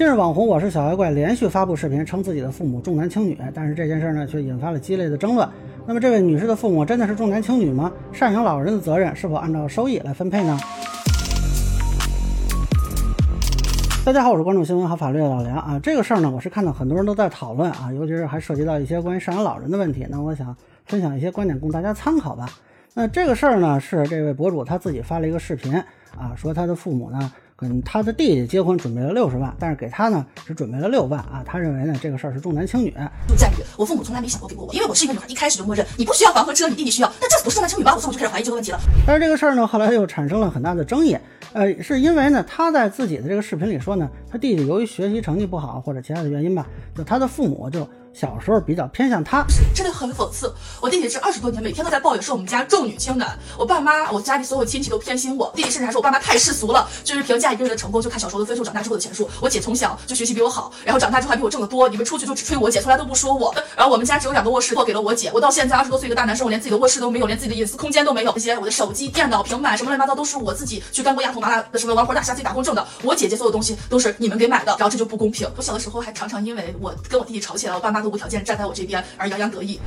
近日，网红我是小妖怪连续发布视频，称自己的父母重男轻女，但是这件事呢，却引发了激烈的争论。那么，这位女士的父母真的是重男轻女吗？赡养老人的责任是否按照收益来分配呢？大家好，我是关注新闻和法律的老梁啊。这个事儿呢，我是看到很多人都在讨论啊，尤其是还涉及到一些关于赡养老人的问题。那我想分享一些观点供大家参考吧。那这个事儿呢，是这位博主他自己发了一个视频啊，说他的父母呢。跟他的弟弟结婚准备了六十万，但是给他呢只准备了六万啊！他认为呢这个事儿是重男轻女。就在于我父母从来没想过给过我，因为我是一个女孩，一开始就默认你不需要房和车，你弟弟需要，那这不是重男轻女吗？我父母就开始怀疑这个问题了。但是这个事儿呢后来又产生了很大的争议，呃，是因为呢他在自己的这个视频里说呢，他弟弟由于学习成绩不好或者其他的原因吧，就他的父母就。小时候比较偏向他，真的很讽刺。我弟弟是二十多年，每天都在抱怨说我们家重女轻男。我爸妈，我家里所有亲戚都偏心我。弟弟甚至还说我爸妈太世俗了，就是评一个人的成功就看小时候的分数，长大之后的钱数。我姐从小就学习比我好，然后长大之后还比我挣得多。你们出去就只吹我姐，从来都不说我。然后我们家只有两个卧室，我给了我姐。我到现在二十多岁一个大男生，我连自己的卧室都没有，连自己的隐私空间都没有。这些我的手机、电脑、平板什么乱七八糟都是我自己去干过压头麻辣的什么玩活大虾自己打工挣的。我姐姐所有东西都是你们给买的，然后这就不公平。我小的时候还常常因为我跟我弟弟吵起来，我爸妈都无条件站在我这。边而洋洋得意，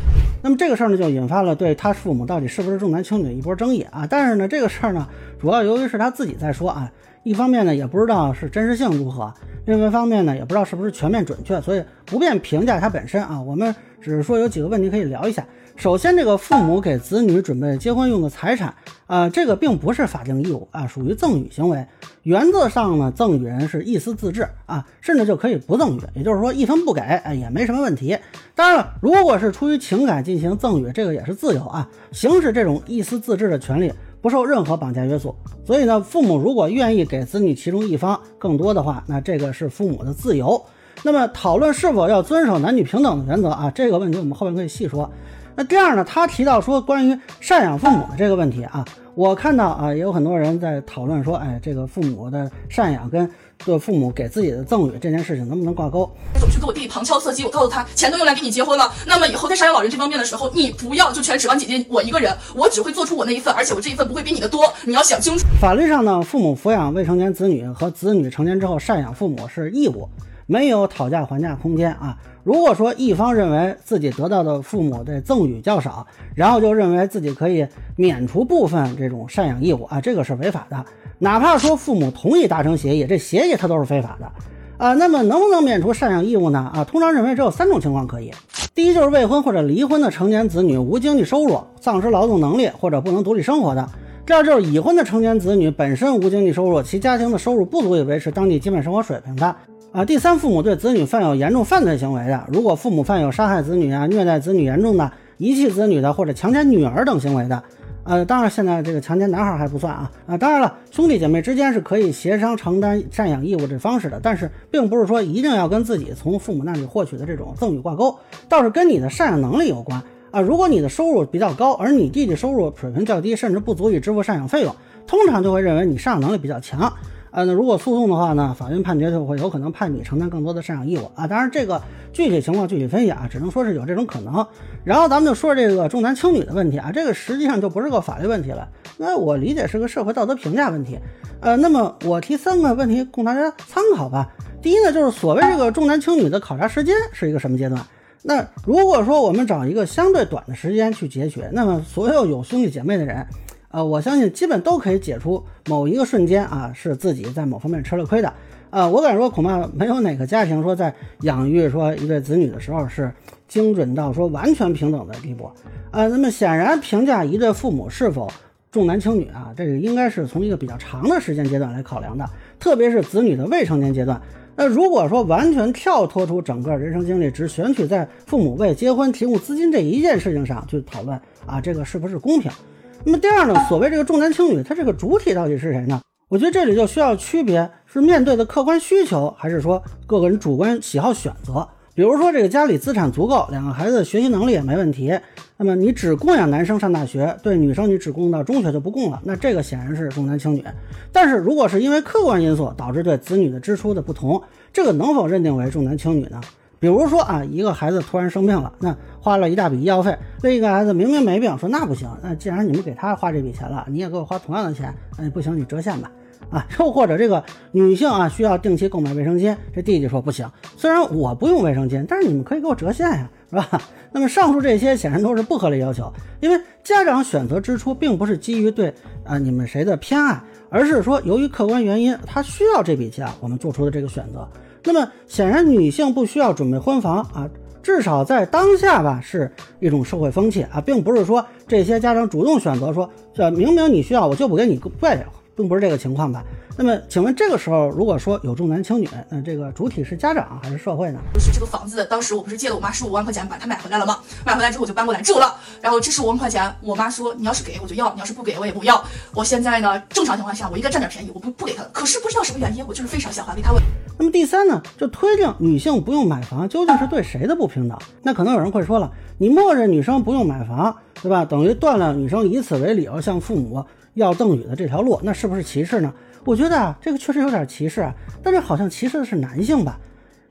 那么这个事儿呢，就引发了对他父母到底是不是重男轻女的一波争议啊。但是呢，这个事儿呢，主要由于是他自己在说啊，一方面呢也不知道是真实性如何，另外一方面呢也不知道是不是全面准确，所以不便评价它本身啊。我们只是说有几个问题可以聊一下。首先，这个父母给子女准备结婚用的财产，啊，这个并不是法定义务啊，属于赠与行为。原则上呢，赠与人是意思自治啊，甚至就可以不赠与，也就是说一分不给，哎，也没什么问题。当然了，如果是出于情感进行赠与，这个也是自由啊，行使这种意思自治的权利不受任何绑架约束。所以呢，父母如果愿意给子女其中一方更多的话，那这个是父母的自由。那么讨论是否要遵守男女平等的原则啊，这个问题我们后面可以细说。那第二呢？他提到说关于赡养父母的这个问题啊，我看到啊，也有很多人在讨论说，哎，这个父母的赡养跟对父母给自己的赠与这件事情能不能挂钩？怎么去跟我弟弟旁敲侧击？我告诉他，钱都用来给你结婚了，那么以后在赡养老人这方面的时候，你不要就全指望姐姐我一个人，我只会做出我那一份，而且我这一份不会比你的多，你要想清楚。法律上呢，父母抚养未成年子女和子女成年之后赡养父母是义务。没有讨价还价空间啊！如果说一方认为自己得到的父母的赠与较少，然后就认为自己可以免除部分这种赡养义务啊，这个是违法的。哪怕说父母同意达成协议，这协议它都是非法的啊。那么能不能免除赡养义务呢？啊，通常认为只有三种情况可以：第一就是未婚或者离婚的成年子女无经济收入、丧失劳动能力或者不能独立生活的；第二就是已婚的成年子女本身无经济收入，其家庭的收入不足以维持当地基本生活水平的。啊，第三，父母对子女犯有严重犯罪行为的，如果父母犯有杀害子女啊、虐待子女严重的、遗弃子女的或者强奸女儿等行为的，呃，当然现在这个强奸男孩还不算啊啊，当然了，兄弟姐妹之间是可以协商承担赡养义务这方式的，但是并不是说一定要跟自己从父母那里获取的这种赠与挂钩，倒是跟你的赡养能力有关啊。如果你的收入比较高，而你弟弟收入水平较低，甚至不足以支付赡养费用，通常就会认为你赡养能力比较强。呃，那如果诉讼的话呢，法院判决就会有可能判你承担更多的赡养义务啊。当然，这个具体情况具体分析啊，只能说是有这种可能。然后咱们就说这个重男轻女的问题啊，这个实际上就不是个法律问题了，那我理解是个社会道德评价问题。呃，那么我提三个问题供大家参考吧。第一呢，就是所谓这个重男轻女的考察时间是一个什么阶段？那如果说我们找一个相对短的时间去解决，那么所有有兄弟姐妹的人。呃，我相信基本都可以解出某一个瞬间啊，是自己在某方面吃了亏的。呃，我敢说，恐怕没有哪个家庭说在养育说一对子女的时候是精准到说完全平等的地步。呃，那么显然评价一对父母是否重男轻女啊，这个应该是从一个比较长的时间阶段来考量的，特别是子女的未成年阶段。那如果说完全跳脱出整个人生经历，只选取在父母为结婚提供资金这一件事情上去讨论啊，这个是不是公平？那么第二呢，所谓这个重男轻女，它这个主体到底是谁呢？我觉得这里就需要区别，是面对的客观需求，还是说各个人主观喜好选择？比如说这个家里资产足够，两个孩子学习能力也没问题，那么你只供养男生上大学，对女生你只供到中学就不供了，那这个显然是重男轻女。但是如果是因为客观因素导致对子女的支出的不同，这个能否认定为重男轻女呢？比如说啊，一个孩子突然生病了，那花了一大笔医药费；另一个孩子明明没病，说那不行。那既然你们给他花这笔钱了，你也给我花同样的钱，哎，不行，你折现吧。啊，又或者这个女性啊需要定期购买卫生巾，这弟弟说不行，虽然我不用卫生巾，但是你们可以给我折现呀，是吧？那么上述这些显然都是不合理要求，因为家长选择支出并不是基于对啊你们谁的偏爱，而是说由于客观原因他需要这笔钱，我们做出的这个选择。那么显然女性不需要准备婚房啊。至少在当下吧，是一种社会风气啊，并不是说这些家长主动选择说，这明明你需要，我就不给你贵，并不是这个情况吧？那么，请问这个时候，如果说有重男轻女，那这个主体是家长还是社会呢？就是这个房子，当时我不是借了我妈十五万块钱把它买回来了吗？买回来之后我就搬过来住了，然后这十五万块钱，我妈说你要是给我就要，你要是不给我也不要。我现在呢，正常情况下我应该占点便宜，我不不给他，可是不知道什么原因，我就是非常想还给他问。那么第三呢，就推定女性不用买房，究竟是对谁的不平等？那可能有人会说了，你默认女生不用买房，对吧？等于断了女生以此为理由向父母要赠与的这条路，那是不是歧视呢？我觉得啊，这个确实有点歧视啊，但是好像歧视的是男性吧？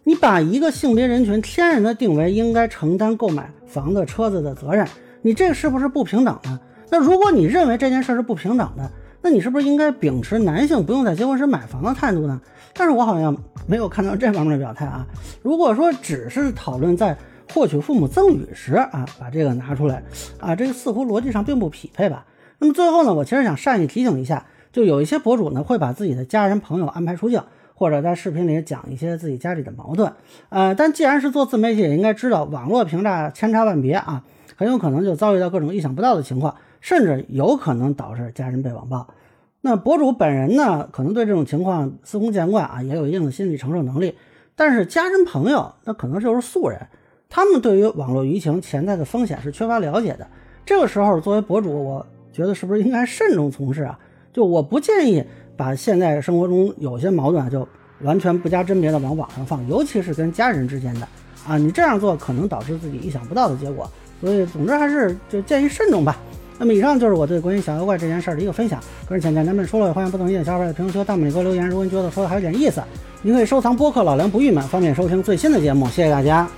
你把一个性别人群天然的定为应该承担购买房子、车子的责任，你这是不是不平等呢？那如果你认为这件事是不平等的，那你是不是应该秉持男性不用在结婚时买房的态度呢？但是我好像没有看到这方面的表态啊。如果说只是讨论在获取父母赠与时啊，把这个拿出来啊，这个似乎逻辑上并不匹配吧？那么最后呢，我其实想善意提醒一下，就有一些博主呢会把自己的家人朋友安排出境，或者在视频里讲一些自己家里的矛盾。呃，但既然是做自媒体，也应该知道网络评价千差万别啊，很有可能就遭遇到各种意想不到的情况，甚至有可能导致家人被网暴。那博主本人呢，可能对这种情况司空见惯啊，也有一定的心理承受能力。但是家人朋友，那可能就是素人，他们对于网络舆情潜在的风险是缺乏了解的。这个时候，作为博主，我觉得是不是应该慎重从事啊？就我不建议把现在生活中有些矛盾，就完全不加甄别的往网上放，尤其是跟家人之间的啊，你这样做可能导致自己意想不到的结果。所以，总之还是就建议慎重吧。那么以上就是我对关于小妖怪这件事儿的一个分享，个人浅见咱们说了，欢迎不同意见小伙伴在评论区、弹幕里给我留言。如果您觉得说的还有点意思，您可以收藏播客老梁不郁闷，方便收听最新的节目。谢谢大家。